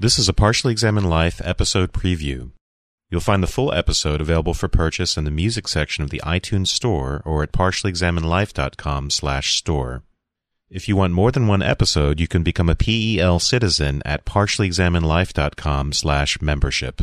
This is a Partially Examined Life episode preview. You'll find the full episode available for purchase in the music section of the iTunes Store or at partiallyexaminedlife.com slash store. If you want more than one episode, you can become a PEL citizen at partiallyexaminedlife.com slash membership.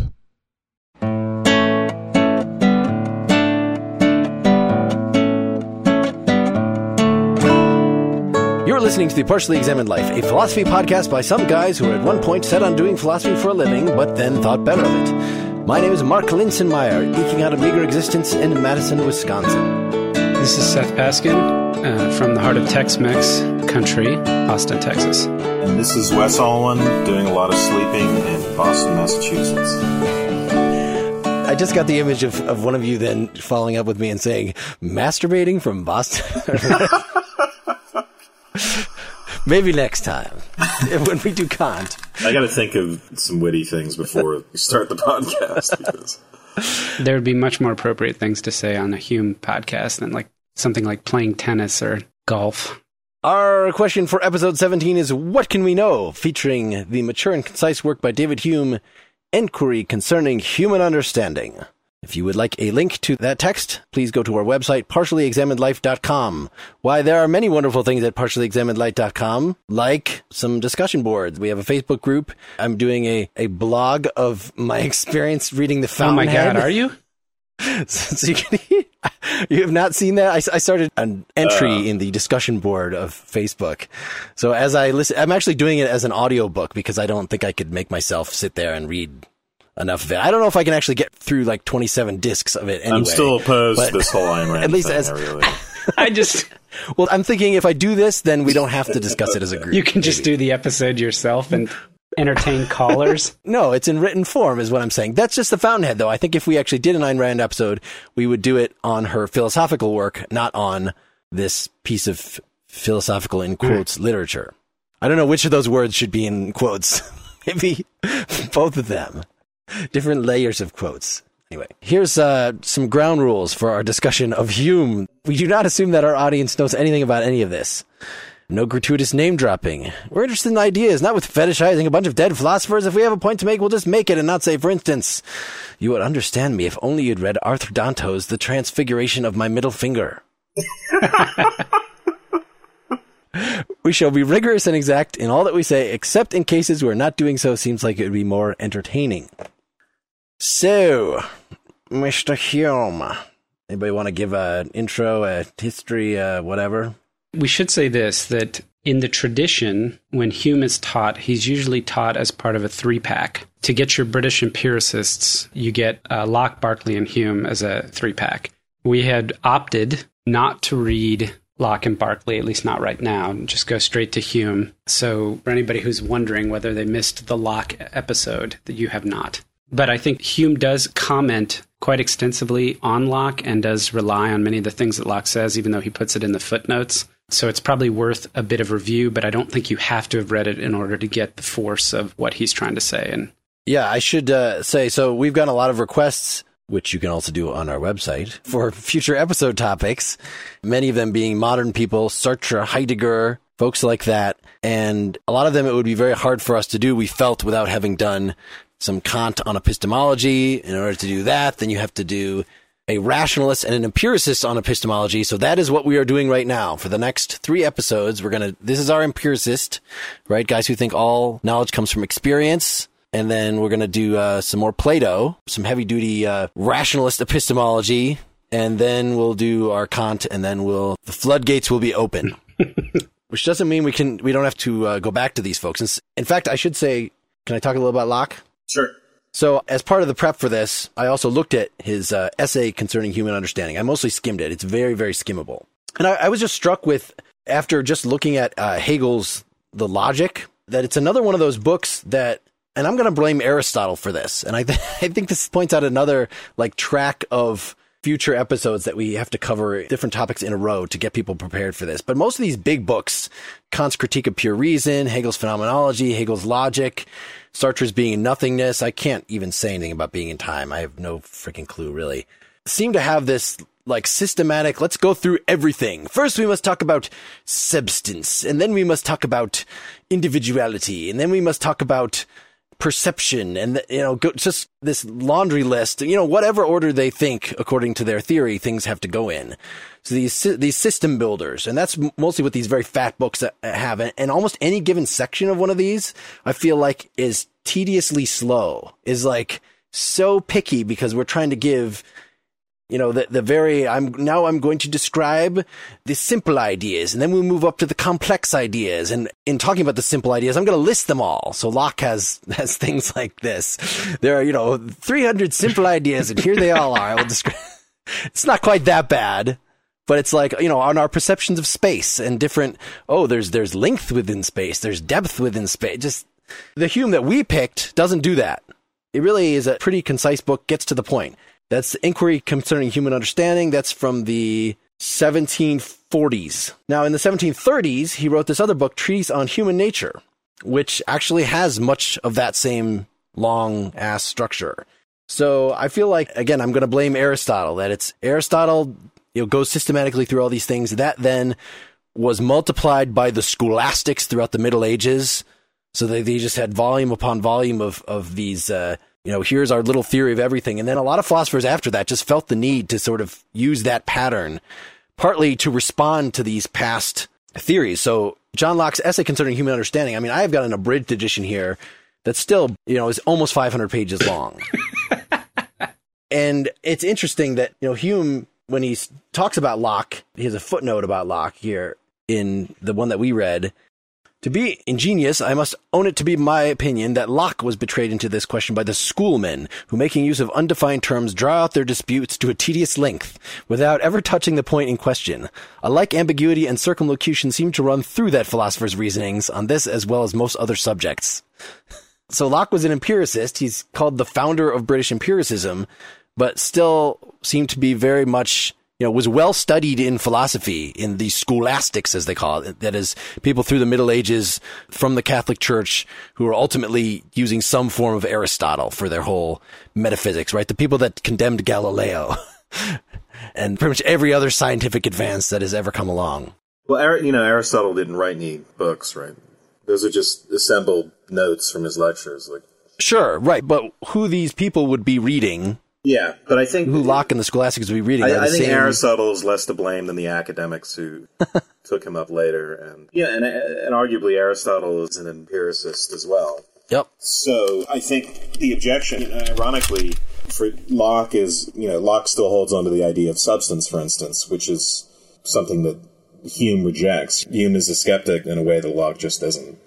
Listening to the Partially Examined Life, a philosophy podcast by some guys who were at one point set on doing philosophy for a living, but then thought better of it. My name is Mark Linsenmayer, eking out a meager existence in Madison, Wisconsin. This is Seth Paskin uh, from the heart of Tex-Mex country, Austin, Texas. And this is Wes Alwan doing a lot of sleeping in Boston, Massachusetts. I just got the image of, of one of you then following up with me and saying, masturbating from Boston? Maybe next time when we do Kant. I got to think of some witty things before we start the podcast because There would be much more appropriate things to say on a Hume podcast than like something like playing tennis or golf. Our question for episode 17 is What Can We Know? featuring the mature and concise work by David Hume, Enquiry Concerning Human Understanding. If you would like a link to that text, please go to our website, partiallyexaminedlife.com. Why, there are many wonderful things at partiallyexaminedlife.com, like some discussion boards. We have a Facebook group. I'm doing a, a blog of my experience reading The Oh my God, are you? so you, can, you have not seen that? I, I started an entry uh. in the discussion board of Facebook. So as I listen, I'm actually doing it as an audio book because I don't think I could make myself sit there and read enough of it. I don't know if I can actually get through like 27 discs of it anyway. I'm still opposed but- to this whole Ayn Rand at least thing. as- I really. I just Well, I'm thinking if I do this, then we don't have to discuss it as a group. you can just do the episode yourself and entertain callers. No, it's in written form, is what I'm saying. That's just the Fountainhead, though. I think if we actually did an Ayn Rand episode, we would do it on her philosophical work, not on this piece of philosophical, in hmm. quotes, literature. I don't know which of those words should be in quotes. Maybe both of them. Different layers of quotes. Anyway, here's uh, some ground rules for our discussion of Hume. We do not assume that our audience knows anything about any of this. No gratuitous name dropping. We're interested in ideas, not with fetishizing a bunch of dead philosophers. If we have a point to make, we'll just make it and not say, for instance, you would understand me if only you'd read Arthur Danto's The Transfiguration of My Middle Finger. we shall be rigorous and exact in all that we say, except in cases where not doing so seems like it would be more entertaining. So, Mr. Hume, anybody want to give an intro, a history, uh, whatever? We should say this that in the tradition, when Hume is taught, he's usually taught as part of a three pack. To get your British empiricists, you get uh, Locke, Berkeley, and Hume as a three pack. We had opted not to read Locke and Berkeley, at least not right now, just go straight to Hume. So, for anybody who's wondering whether they missed the Locke episode, that you have not. But I think Hume does comment quite extensively on Locke and does rely on many of the things that Locke says, even though he puts it in the footnotes. So it's probably worth a bit of review, but I don't think you have to have read it in order to get the force of what he's trying to say. And Yeah, I should uh, say so. We've got a lot of requests, which you can also do on our website for future episode topics. Many of them being modern people, Sartre, Heidegger, folks like that, and a lot of them it would be very hard for us to do. We felt without having done some Kant on epistemology. In order to do that, then you have to do a rationalist and an empiricist on epistemology. So that is what we are doing right now. For the next three episodes, we're going to, this is our empiricist, right? Guys who think all knowledge comes from experience. And then we're going to do uh, some more Plato, some heavy duty uh, rationalist epistemology. And then we'll do our Kant and then we'll, the floodgates will be open. Which doesn't mean we can, we don't have to uh, go back to these folks. In fact, I should say, can I talk a little about Locke? Sure. So, as part of the prep for this, I also looked at his uh, essay concerning human understanding. I mostly skimmed it. It's very, very skimmable. And I, I was just struck with, after just looking at uh, Hegel's The Logic, that it's another one of those books that, and I'm going to blame Aristotle for this. And I, th- I think this points out another like track of future episodes that we have to cover different topics in a row to get people prepared for this. But most of these big books, Kant's Critique of Pure Reason, Hegel's Phenomenology, Hegel's Logic, Sartre's Being and Nothingness, I can't even say anything about being in time. I have no freaking clue, really. Seem to have this like systematic, let's go through everything. First, we must talk about substance, and then we must talk about individuality, and then we must talk about perception and you know go, just this laundry list you know whatever order they think according to their theory things have to go in. So these these system builders and that's mostly what these very fat books uh, have and almost any given section of one of these i feel like is tediously slow is like so picky because we're trying to give you know, the, the very, I'm, now I'm going to describe the simple ideas and then we move up to the complex ideas. And in talking about the simple ideas, I'm going to list them all. So Locke has, has things like this. There are, you know, 300 simple ideas and here they all are. I will describe, it's not quite that bad, but it's like, you know, on our perceptions of space and different, oh, there's, there's length within space. There's depth within space. Just the Hume that we picked doesn't do that. It really is a pretty concise book, gets to the point. That's Inquiry Concerning Human Understanding. That's from the 1740s. Now, in the 1730s, he wrote this other book, Treatise on Human Nature, which actually has much of that same long ass structure. So I feel like, again, I'm going to blame Aristotle, that it's Aristotle, you know, goes systematically through all these things. That then was multiplied by the scholastics throughout the Middle Ages. So they, they just had volume upon volume of, of these, uh, you know, here's our little theory of everything. And then a lot of philosophers after that just felt the need to sort of use that pattern, partly to respond to these past theories. So John Locke's essay concerning human understanding, I mean, I've got an abridged edition here that still, you know, is almost 500 pages long. and it's interesting that, you know, Hume, when he talks about Locke, he has a footnote about Locke here in the one that we read. To be ingenious, I must own it to be my opinion that Locke was betrayed into this question by the schoolmen, who, making use of undefined terms, draw out their disputes to a tedious length, without ever touching the point in question. A like ambiguity and circumlocution seem to run through that philosopher's reasonings on this as well as most other subjects. so Locke was an empiricist. He's called the founder of British empiricism, but still seemed to be very much you know, was well studied in philosophy, in the scholastics, as they call it. That is, people through the Middle Ages from the Catholic Church who are ultimately using some form of Aristotle for their whole metaphysics, right? The people that condemned Galileo and pretty much every other scientific advance that has ever come along. Well, you know, Aristotle didn't write any books, right? Those are just assembled notes from his lectures. Like, sure, right. But who these people would be reading yeah, but I think who Locke and the Scholastics would be reading. I, I think same... Aristotle is less to blame than the academics who took him up later, and yeah, and, and arguably Aristotle is an empiricist as well. Yep. So I think the objection, ironically, for Locke is you know Locke still holds on to the idea of substance, for instance, which is something that Hume rejects. Hume is a skeptic in a way that Locke just isn't,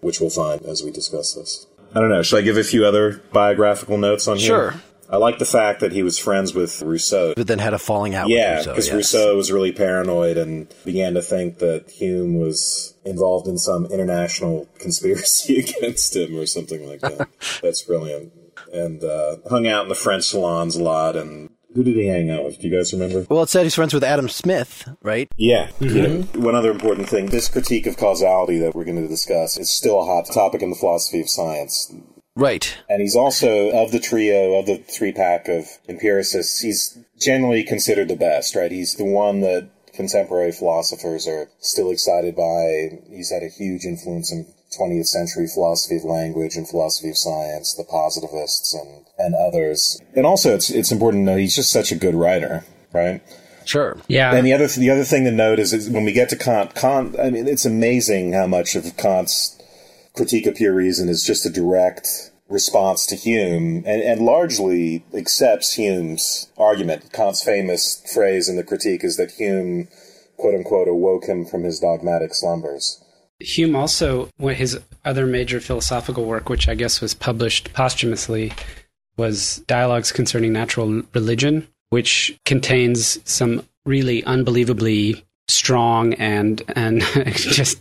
which we'll find as we discuss this. I don't know. Should I give a few other biographical notes on sure. Sure. I like the fact that he was friends with Rousseau. But then had a falling out yeah, with Rousseau. because yes. Rousseau was really paranoid and began to think that Hume was involved in some international conspiracy against him or something like that. That's brilliant. And uh, hung out in the French salons a lot and who did he hang out with? Do you guys remember? Well, it said he's friends with Adam Smith, right? Yeah. Mm-hmm. You know, one other important thing this critique of causality that we're going to discuss is still a hot topic in the philosophy of science. Right. And he's also, of the trio, of the three pack of empiricists, he's generally considered the best, right? He's the one that contemporary philosophers are still excited by. He's had a huge influence in 20th century philosophy of language and philosophy of science, the positivists and, and others. And also, it's, it's important to know he's just such a good writer, right? Sure. Yeah. And the other the other thing to note is, is when we get to Kant, Kant. I mean, it's amazing how much of Kant's critique of pure reason is just a direct response to Hume and, and largely accepts Hume's argument. Kant's famous phrase in the critique is that Hume, quote unquote, awoke him from his dogmatic slumbers. Hume also, his other major philosophical work, which I guess was published posthumously, was Dialogues Concerning Natural Religion, which contains some really unbelievably strong and and just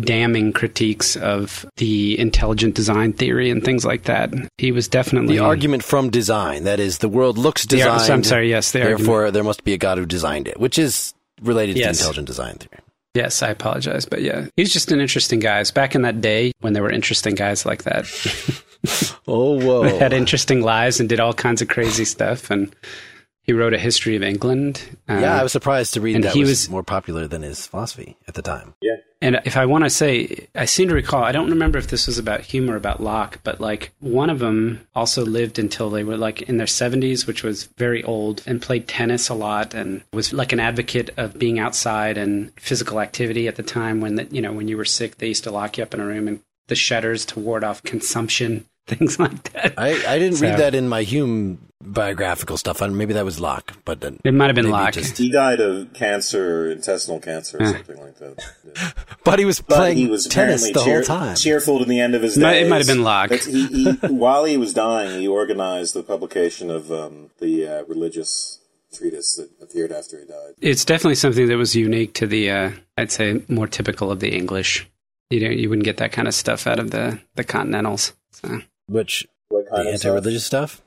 damning critiques of the intelligent design theory and things like that. He was definitely the argument from design. That is, the world looks designed. The, I'm sorry. Yes, the therefore argument. there must be a God who designed it, which is related yes. to intelligent design theory. Yes, I apologize, but yeah, he's just an interesting guy. It's back in that day when there were interesting guys like that. oh whoa! they had interesting lives and did all kinds of crazy stuff and he wrote a history of England. Uh, yeah, I was surprised to read and that he was, was more popular than his philosophy at the time. Yeah, And if I want to say, I seem to recall, I don't remember if this was about Hume or about Locke, but like one of them also lived until they were like in their 70s, which was very old, and played tennis a lot and was like an advocate of being outside and physical activity at the time when, the, you know, when you were sick, they used to lock you up in a room and the shutters to ward off consumption, things like that. I, I didn't So- read that in my Hume biographical stuff. I, maybe that was Locke, but then It might have been Locke. just- He died of cancer, intestinal cancer, or something like that. Yeah. but he was But playing he was tennis apparently the cheer- whole time. cheerful to the end of his Might- days. it might have been Locke. He, he, while he was dying, he organized the publication of um, the uh, religious treatise that appeared after he died. It's definitely something that was unique to the, uh, I'd say, more typical of the English. You know, you wouldn't get that kind of stuff out of the, the Continentals. So. Which What the kind of anti-religious stuff?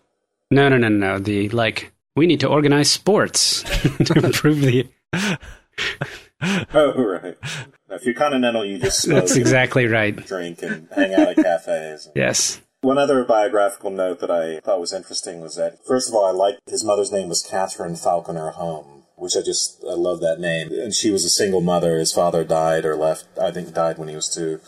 No, no, no, no. The like, we need to organize sports to improve the. Oh, right. If you're continental, you just smoke That's exactly right. drink and hang out at cafes. Yes. One other biographical note that I thought was interesting was that, first of all, I liked his mother's name was Catherine Falconer Home, which I just, I love that name. And she was a single mother. His father died or left, I think died when he was two.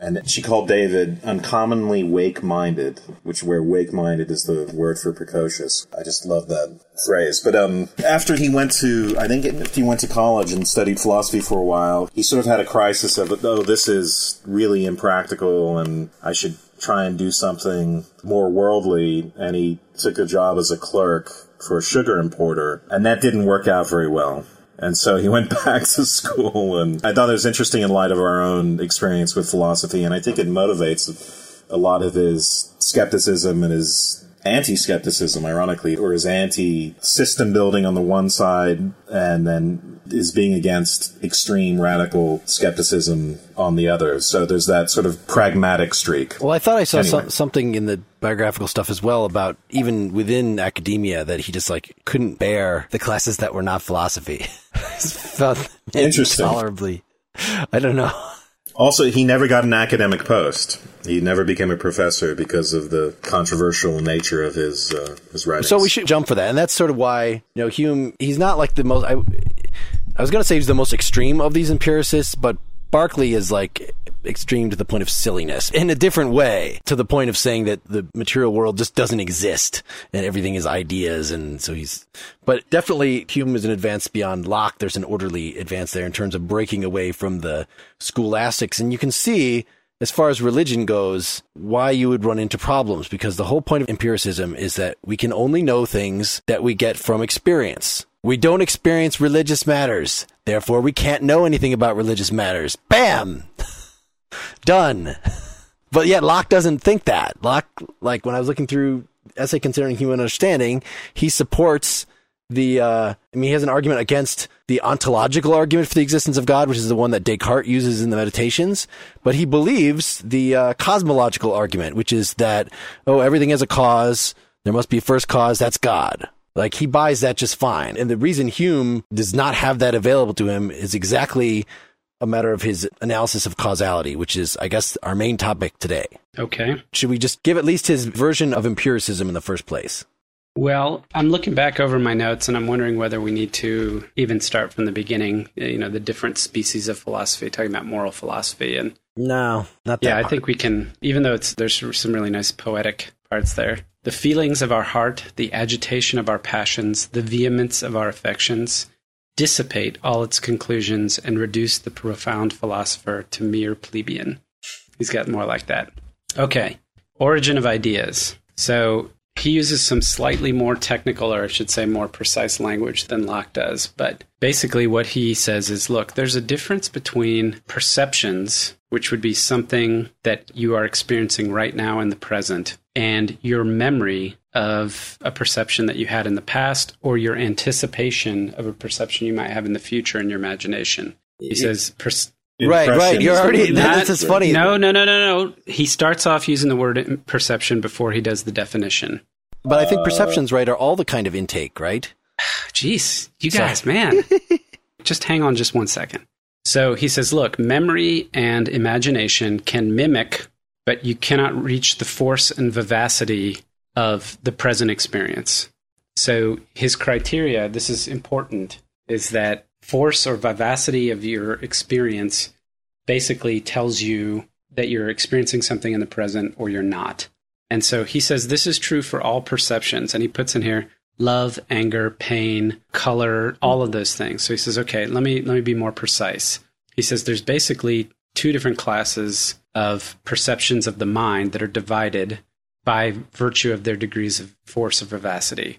And she called David uncommonly wake-minded, which where wake-minded is the word for precocious. I just love that phrase. But um, after he went to, I think he went to college and studied philosophy for a while, he sort of had a crisis of, oh, this is really impractical and I should try and do something more worldly. And he took a job as a clerk for a sugar importer. And that didn't work out very well. And so he went back to school, and I thought it was interesting in light of our own experience with philosophy, and I think it motivates a lot of his skepticism and his anti-skepticism, ironically, or his anti-system building on the one side, and then is being against extreme radical skepticism on the other. So there's that sort of pragmatic streak. Well, I thought I saw Anyway. some, something in the biographical stuff as well about even within academia that he just like couldn't bear the classes that were not philosophy. Felt Interesting. intolerably. I don't know. Also, he never got an academic post. He never became a professor because of the controversial nature of his uh, his writings. So we should jump for that, and that's sort of why you know Hume. He's not like the most. I, I was going to say he's the most extreme of these empiricists, but Berkeley is like extreme to the point of silliness in a different way, to the point of saying that the material world just doesn't exist and everything is ideas, and so he's. But definitely, Hume is an advance beyond Locke. There's an orderly advance there in terms of breaking away from the scholastics, and you can see as far as religion goes, why you would run into problems because the whole point of empiricism is that we can only know things that we get from experience. We don't experience religious matters. Therefore, we can't know anything about religious matters. Bam! Done. But yet Locke doesn't think that. Locke, like when I was looking through Essay Considering Human Understanding, he supports the, uh, I mean, he has an argument against the ontological argument for the existence of God, which is the one that Descartes uses in the Meditations. But he believes the uh, cosmological argument, which is that, oh, everything has a cause. There must be a first cause. That's God. Like he buys that just fine. And the reason Hume does not have that available to him is exactly a matter of his analysis of causality, which is, I guess, our main topic today. Okay. Should we just give at least his version of empiricism in the first place? Well, I'm looking back over my notes and I'm wondering whether we need to even start from the beginning, you know, the different species of philosophy, talking about moral philosophy. And No, not that. yeah, I think we can, even though it's, there's some really nice poetic parts there. The feelings of our heart, the agitation of our passions, the vehemence of our affections dissipate all its conclusions and reduce the profound philosopher to mere plebeian. He's got more like that. Okay. Origin of ideas. So he uses some slightly more technical, or I should say more precise language than Locke does. But basically, what he says is look, there's a difference between perceptions, which would be something that you are experiencing right now in the present, and your memory of a perception that you had in the past, or your anticipation of a perception you might have in the future in your imagination. He says, per- Right, right. You're already. Not- That's just funny. no, no, no, no, no. He starts off using the word perception before he does the definition. But I think perceptions, right, are all the kind of intake, right? Jeez, you guys, man. just hang on just one second. So he says, look, memory and imagination can mimic, but you cannot reach the force and vivacity of the present experience. So his criteria, this is important, is that force or vivacity of your experience basically tells you that you're experiencing something in the present or you're not. And so he says this is true for all perceptions. And he puts in here love, anger, pain, color, all of those things. So he says, okay, let me, let me be more precise. He says there's basically two different classes of perceptions of the mind that are divided by virtue of their degrees of force of vivacity.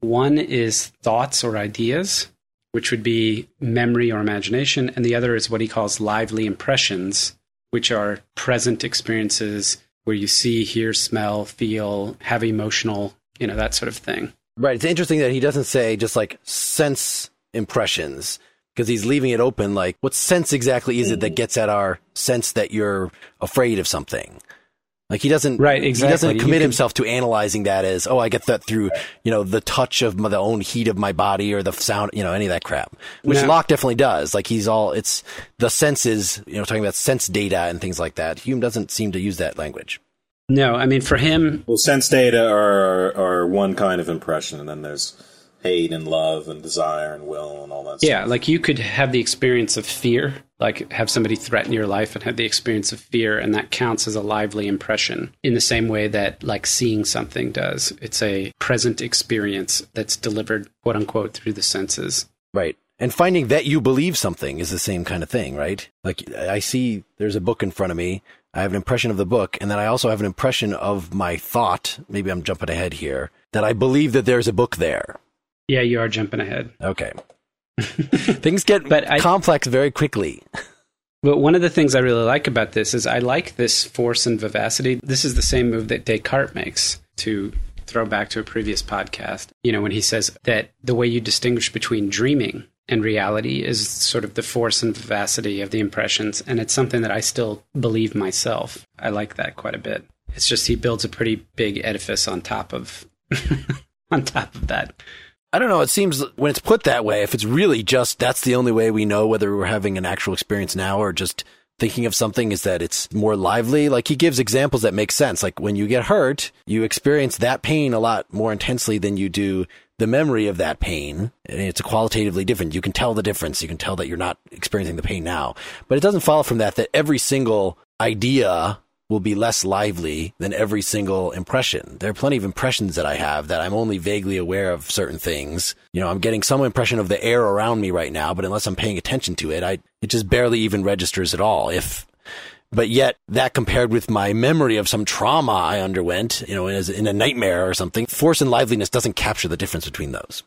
One is thoughts or ideas, which would be memory or imagination, and the other is what he calls lively impressions, which are present experiences where you see, hear, smell, feel, have emotional, you know, that sort of thing. Right. It's interesting that he doesn't say just like sense impressions because he's leaving it open. Like, what sense exactly is it that gets at our sense that you're afraid of something? Like he doesn't, right? Exactly. He doesn't commit could- himself to analyzing that as, oh, I get that through, you know, the touch of my, the own heat of my body or the sound, you know, any of that crap. Which No. Locke definitely does. Like he's all, it's the senses, you know, talking about sense data and things like that. Hume doesn't seem to use that language. No, I mean, for him, Well, sense data are are one kind of impression, and then there's hate and love and desire and will and all that. Stuff. Yeah, stuff. like you could have the experience of fear, like have somebody threaten your life and have the experience of fear, and that counts as a lively impression in the same way that like seeing something does. It's a present experience that's delivered, quote unquote, through the senses. Right. And finding that you believe something is the same kind of thing, right? Like I see there's a book in front of me. I have an impression of the book, and then I also have an impression of my thought. Maybe I'm jumping ahead here. That I believe that there's a book there. Yeah, you are jumping ahead. Okay. Things get But I- complex very quickly. But one of the things I really like about this is I like this force and vivacity. This is the same move that Descartes makes to throw back to a previous podcast. You know, when he says that the way you distinguish between dreaming and reality is sort of the force and vivacity of the impressions. And it's something that I still believe myself. I like that quite a bit. It's just he builds a pretty big edifice on top of on top of that. I don't know. It seems when it's put that way, if it's really just that's the only way we know whether we're having an actual experience now or just thinking of something is that it's more lively. Like he gives examples that make sense. Like when you get hurt, you experience that pain a lot more intensely than you do the memory of that pain. And it's qualitatively different. You can tell the difference. You can tell that you're not experiencing the pain now. But it doesn't follow from that that every single idea will be less lively than every single impression. There are plenty of impressions that I have that I'm only vaguely aware of certain things. You know, I'm getting some impression of the air around me right now, but unless I'm paying attention to it, I it just barely even registers at all. If but yet that compared with my memory of some trauma I underwent, you know, in a nightmare or something, force and liveliness doesn't capture the difference between those.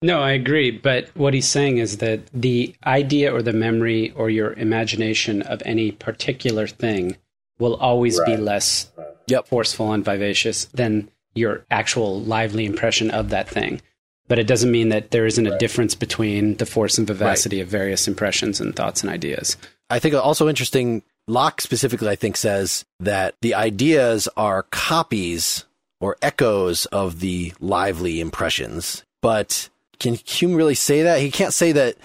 No, I agree. But what he's saying is that the idea or the memory or your imagination of any particular thing will always be less Yep. forceful and vivacious than your actual lively impression of that thing. But it doesn't mean that there isn't a difference between the force and vivacity of various impressions and thoughts and ideas. I think also interesting, Locke specifically, I think, says that the ideas are copies or echoes of the lively impressions. But can Hume really say that? He can't say that.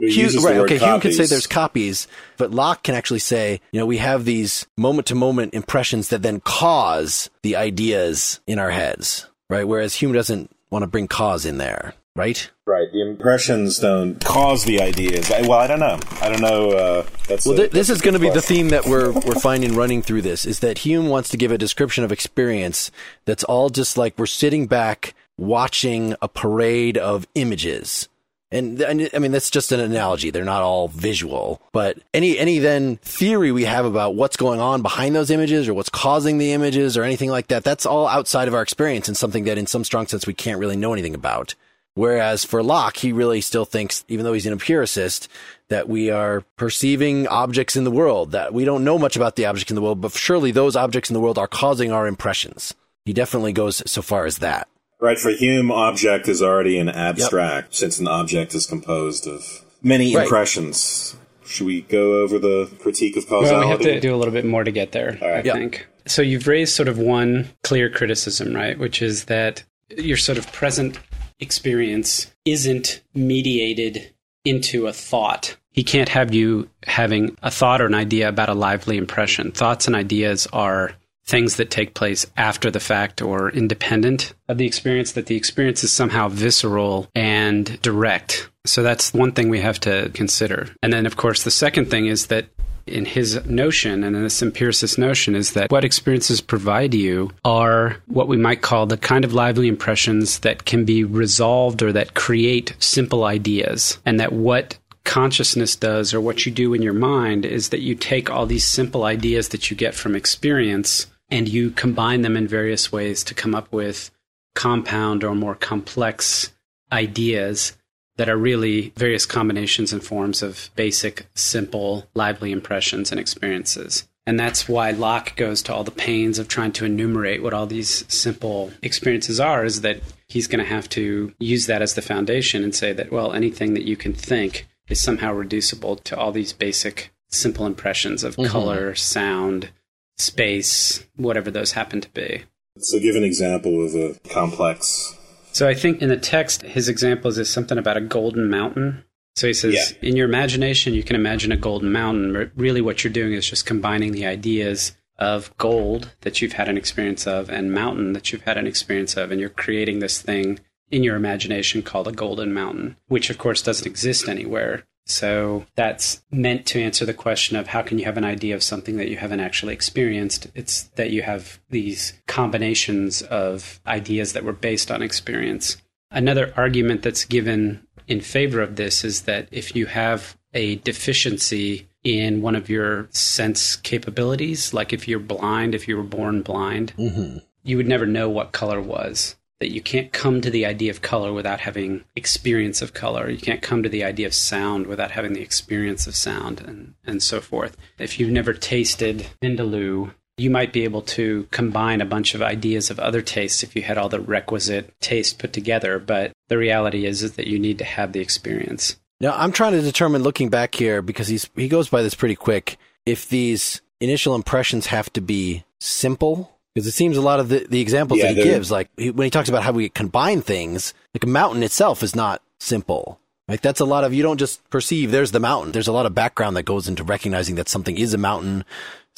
Hume, right, okay, Hume can say there's copies, but Locke can actually say, you know, we have these moment to moment impressions that then cause the ideas in our heads, right? Whereas Hume doesn't want to bring cause in there, right? Right. The impressions don't cause the ideas. I, well, I don't know. I don't know. Uh, that's Well, a- th- this that's is going to be the theme that we're we're finding running through this is that Hume wants to give a description of experience that's all just like we're sitting back watching a parade of images. And, and I mean that's just an analogy. They're not all visual, but any any then theory we have about what's going on behind those images or what's causing the images or anything like that, that's all outside of our experience and something that in some strong sense we can't really know anything about. Whereas for Locke, he really still thinks, even though he's an empiricist, that we are perceiving objects in the world, that we don't know much about the objects in the world, but surely those objects in the world are causing our impressions. He definitely goes so far as that. Right. For Hume, object is already an abstract, since an object is composed of many Right. impressions. Should we go over the critique of Well, causality? we have to do a little bit more to get there, I. Yep. think. So you've raised sort of one clear criticism, right? Which is that your sort of present experience isn't mediated into a thought. He can't have you having a thought or an idea about a lively impression. Thoughts and ideas are things that take place after the fact or independent of the experience, that the experience is somehow visceral and direct. So that's one thing we have to consider. And then, of course, the second thing is that in his notion and in this empiricist notion is that what experiences provide you are what we might call the kind of lively impressions that can be resolved or that create simple ideas. And that what consciousness does or what you do in your mind is that you take all these simple ideas that you get from experience and you combine them in various ways to come up with compound or more complex ideas that are really various combinations and forms of basic, simple, lively impressions and experiences. And that's why Locke goes to all the pains of trying to enumerate what all these simple experiences are, is that he's going to have to use that as the foundation and say that, well, anything that you can think is somehow reducible to all these basic, simple impressions of mm-hmm. color, sound, space, whatever those happen to be. So, give an example of a complex so I think in the text, his examples is something about a golden mountain. So he says, yeah. in your imagination, you can imagine a golden mountain. Really, what you're doing is just combining the ideas of gold that you've had an experience of and mountain that you've had an experience of. And you're creating this thing in your imagination called a golden mountain, which of course doesn't exist anywhere. So that's meant to answer the question of how can you have an idea of something that you haven't actually experienced? It's that you have these combinations of ideas that were based on experience. Another argument that's given in favor of this is that if you have a deficiency in one of your sense capabilities, like if you're blind, if you were born blind, mm-hmm. you would never know what color was that you can't come to the idea of color without having experience of color. You can't come to the idea of sound without having the experience of sound and, and so forth. If you've never tasted Vindaloo, you might be able to combine a bunch of ideas of other tastes if you had all the requisite taste put together. But the reality is, is that you need to have the experience. Now, I'm trying to determine, looking back here, because he's he goes by this pretty quick, if these initial impressions have to be simple because it seems a lot of the, the examples yeah, that he gives, like he, when he talks about how we combine things, like a mountain itself is not simple. Like that's a lot of you don't just perceive there's the mountain. There's a lot of background that goes into recognizing that something is a mountain,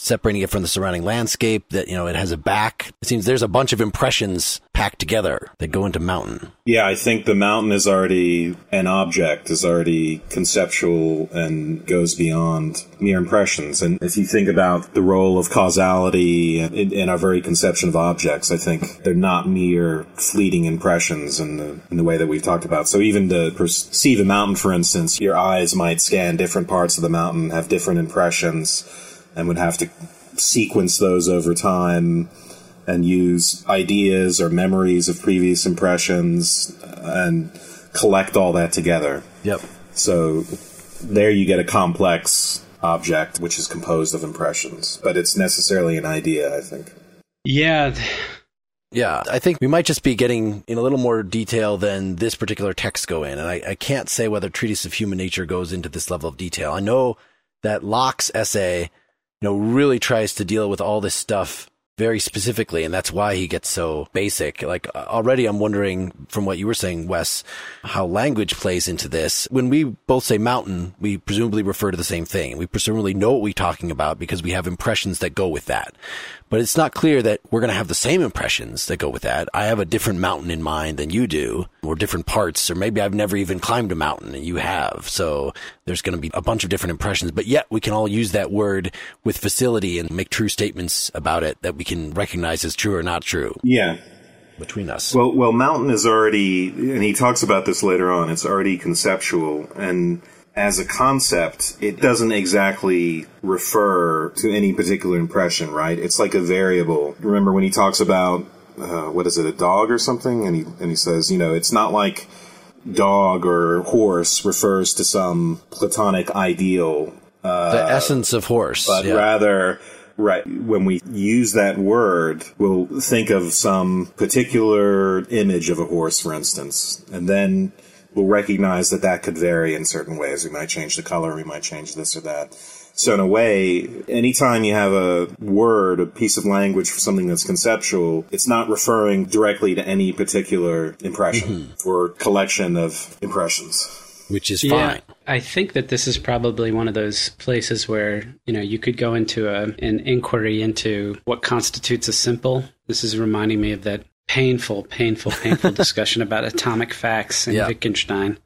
separating it from the surrounding landscape, that, you know, it has a back. It seems there's a bunch of impressions packed together that go into mountain. Yeah, I think the mountain is already an object, is already conceptual and goes beyond mere impressions. And if you think about the role of causality in, in our very conception of objects, I think they're not mere fleeting impressions in the, in the way that we've talked about. So even to perceive a mountain, for instance, your eyes might scan different parts of the mountain, have different impressions and would have to sequence those over time and use ideas or memories of previous impressions and collect all that together. Yep. So there you get a complex object which is composed of impressions, but it's necessarily an idea, I think. Yeah. Yeah, I think we might just be getting in a little more detail than this particular text go in. And I, I can't say whether Treatise of Human Nature goes into this level of detail. I know that Locke's essay you know, really tries to deal with all this stuff very specifically, and that's why he gets so basic. Like uh, already, I'm wondering from what you were saying, Wes, how language plays into this. When we both say mountain, we presumably refer to the same thing. We presumably know what we're talking about because we have impressions that go with that but it's not clear that we're going to have the same impressions that go with that. I have a different mountain in mind than you do, or different parts, or maybe I've never even climbed a mountain and you have. So there's going to be a bunch of different impressions, but yet we can all use that word with facility and make true statements about it that we can recognize as true or not true. Yeah. Between us. Well, well, mountain is already, and he talks about this later on, it's already conceptual. And as a concept, it doesn't exactly refer to any particular impression, right? It's like a variable. Remember when he talks about uh, what is it, a dog or something, and he and he says, you know, it's not like dog or horse refers to some platonic ideal. Uh, the essence of horse, but yeah. rather. Right. When we use that word, we'll think of some particular image of a horse, for instance, and then we'll recognize that that could vary in certain ways. We might change the color, we might change this or that. So in a way, anytime you have a word, a piece of language for something that's conceptual, it's not referring directly to any particular impression mm-hmm. or collection of impressions. Which is yeah, fine. I think that this is probably one of those places where, you know, you could go into a, an inquiry into what constitutes a simple. This is reminding me of that painful, painful, painful discussion about atomic facts and yeah. Wittgenstein.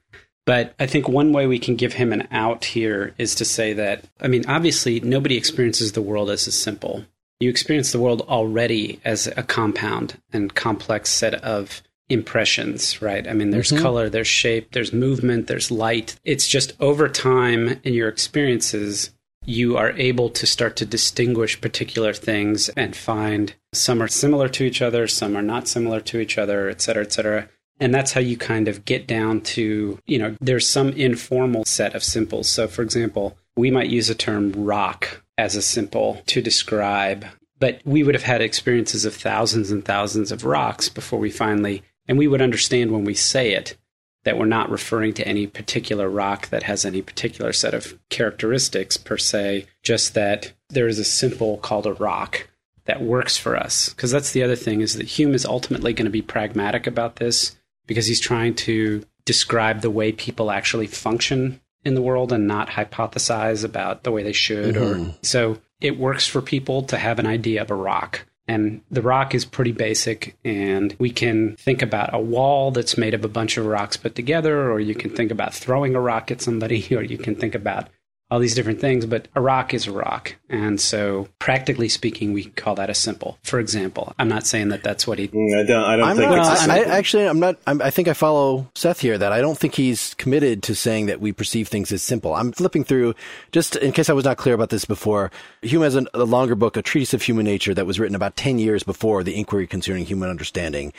But I think one way we can give him an out here is to say that, I mean, obviously, nobody experiences the world as a simple. You experience the world already as a compound and complex set of impressions, right? I mean, there's mm-hmm. color, there's shape, there's movement, there's light. It's just over time in your experiences, you are able to start to distinguish particular things and find some are similar to each other, some are not similar to each other, et cetera, et cetera. And that's how you kind of get down to, you know, there's some informal set of simples. So, for example, we might use a term rock as a simple to describe, but we would have had experiences of thousands and thousands of rocks before we finally, and we would understand when we say it that we're not referring to any particular rock that has any particular set of characteristics per se, just that there is a simple called a rock that works for us. Because that's the other thing is that Hume is ultimately going to be pragmatic about this because he's trying to describe the way people actually function in the world and not hypothesize about the way they should mm-hmm. or so it works for people to have an idea of a rock and the rock is pretty basic and we can think about a wall that's made of a bunch of rocks put together or you can think about throwing a rock at somebody or you can think about all these different things, but a rock is a rock. And so, practically speaking, we call that a simple. For example, I'm not saying that that's what he. Mm, I don't. I don't I'm think. Not, I, actually, I'm not. I'm, i think I follow Seth here. That I don't think he's committed to saying that we perceive things as simple. I'm flipping through, just in case I was not clear about this before. Hume has a, a longer book, a treatise of human nature, that was written about ten years before the Inquiry Concerning Human Understanding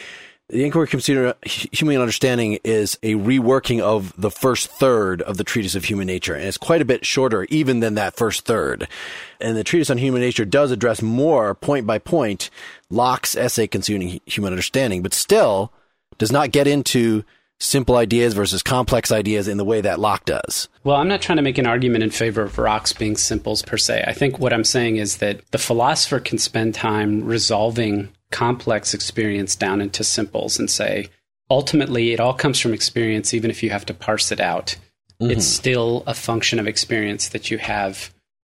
the Inquiry Concerning Human Understanding is a reworking of the first third of the Treatise of Human Nature, and it's quite a bit shorter even than that first third. And the Treatise on Human Nature does address more point by point Locke's essay concerning human understanding, but still does not get into simple ideas versus complex ideas in the way that Locke does. Well, I'm not trying to make an argument in favor of rocks being simples per se. I think what I'm saying is that the philosopher can spend time resolving complex experience down into simples and say, ultimately, it all comes from experience, even if you have to parse it out. Mm-hmm. It's still a function of experience that you have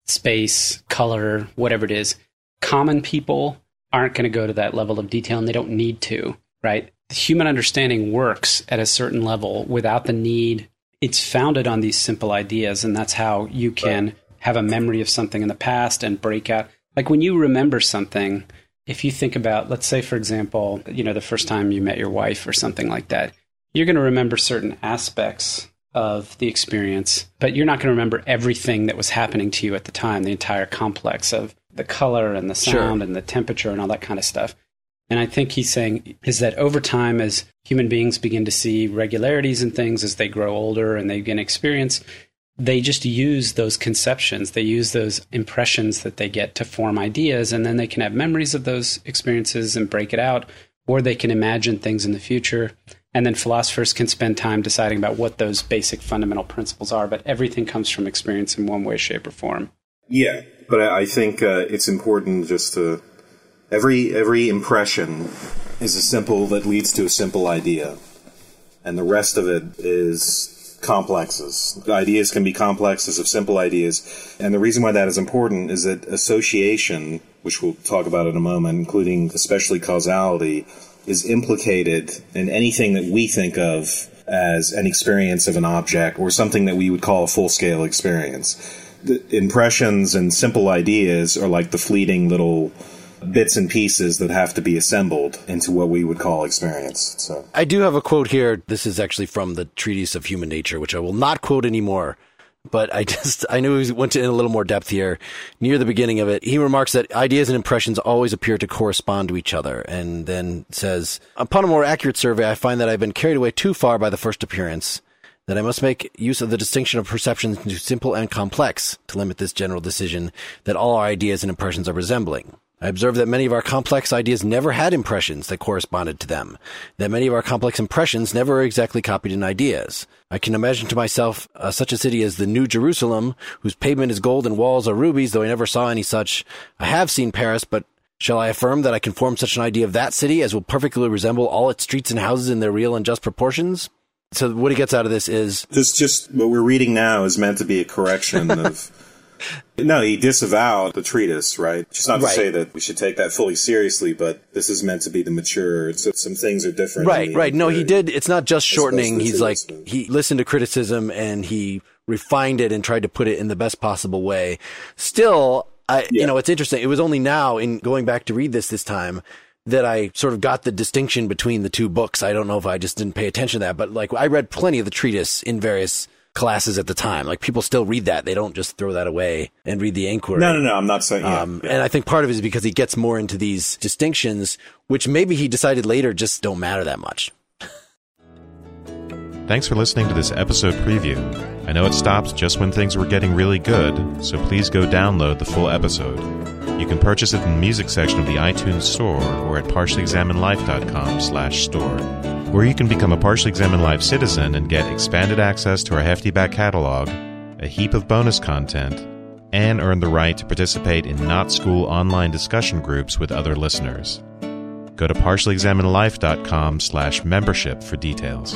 space, color, whatever it is. Common people aren't going to go to that level of detail and they don't need to, right? Human understanding works at a certain level without the need. It's founded on these simple ideas, and that's how you can have a memory of something in the past and break out. Like when you remember something, if you think about, let's say, for example, you know, the first time you met your wife or something like that, you're going to remember certain aspects of the experience, but you're not going to remember everything that was happening to you at the time, the entire complex of the color and the sound sure. and the temperature and all that kind of stuff. And I think he's saying is that over time, as human beings begin to see regularities in things as they grow older and they gain experience, they just use those conceptions, they use those impressions that they get to form ideas, and then they can have memories of those experiences and break it out, or they can imagine things in the future. And then philosophers can spend time deciding about what those basic fundamental principles are, but everything comes from experience in one way, shape, or form. Yeah, but I think uh, it's important just to every every impression is a simple that leads to a simple idea, and the rest of it is complexes. Ideas can be complexes of simple ideas. And the reason why that is important is that association, which we'll talk about in a moment, including especially causality, is implicated in anything that we think of as an experience of an object or something that we would call a full scale experience. The impressions and simple ideas are like the fleeting little bits and pieces that have to be assembled into what we would call experience. So I do have a quote here. This is actually from the Treatise of Human Nature, which I will not quote anymore. But I just, I knew he went in a little more depth here. Near the beginning of it, he remarks that ideas and impressions always appear to correspond to each other, and then says, Upon a more accurate survey, I find that I've been carried away too far by the first appearance, that I must make use of the distinction of perceptions into simple and complex to limit this general decision that all our ideas and impressions are resembling. I observe that many of our complex ideas never had impressions that corresponded to them, that many of our complex impressions never exactly copied in ideas. I can imagine to myself uh, such a city as the New Jerusalem, whose pavement is gold and walls are rubies, though I never saw any such. I have seen Paris, but shall I affirm that I can form such an idea of that city as will perfectly resemble all its streets and houses in their real and just proportions? So what he gets out of this is this just what we're reading now is meant to be a correction of No, he disavowed the treatise, right? Just not to say that we should take that fully seriously, but this is meant to be the mature. So some things are different. Right, right. No, he did. It's not just shortening. He's like, he listened to criticism and he refined it and tried to put it in the best possible way. Still, I, you know, it's interesting. It was only now in going back to read this this time that I sort of got the distinction between the two books. I don't know if I just didn't pay attention to that, but like I read plenty of the treatise in various classes at the time. Like people still read that. They don't just throw that away and read the inquiry. No, no, no. I'm not saying. Yeah, Um, yeah. And I think part of it is because he gets more into these distinctions, which maybe he decided later just don't matter that much. Thanks for listening to this episode preview. I know it stops just when things were getting really good, so please go download the full episode. You can purchase it in the music section of the iTunes Store or at partiallyexaminedlife.com slash store. Or you can become a Partially Examined Life citizen and get expanded access to our hefty back catalog, a heap of bonus content, and earn the right to participate in not school online discussion groups with other listeners. Go to partiallyexaminedlife.com slash membership for details.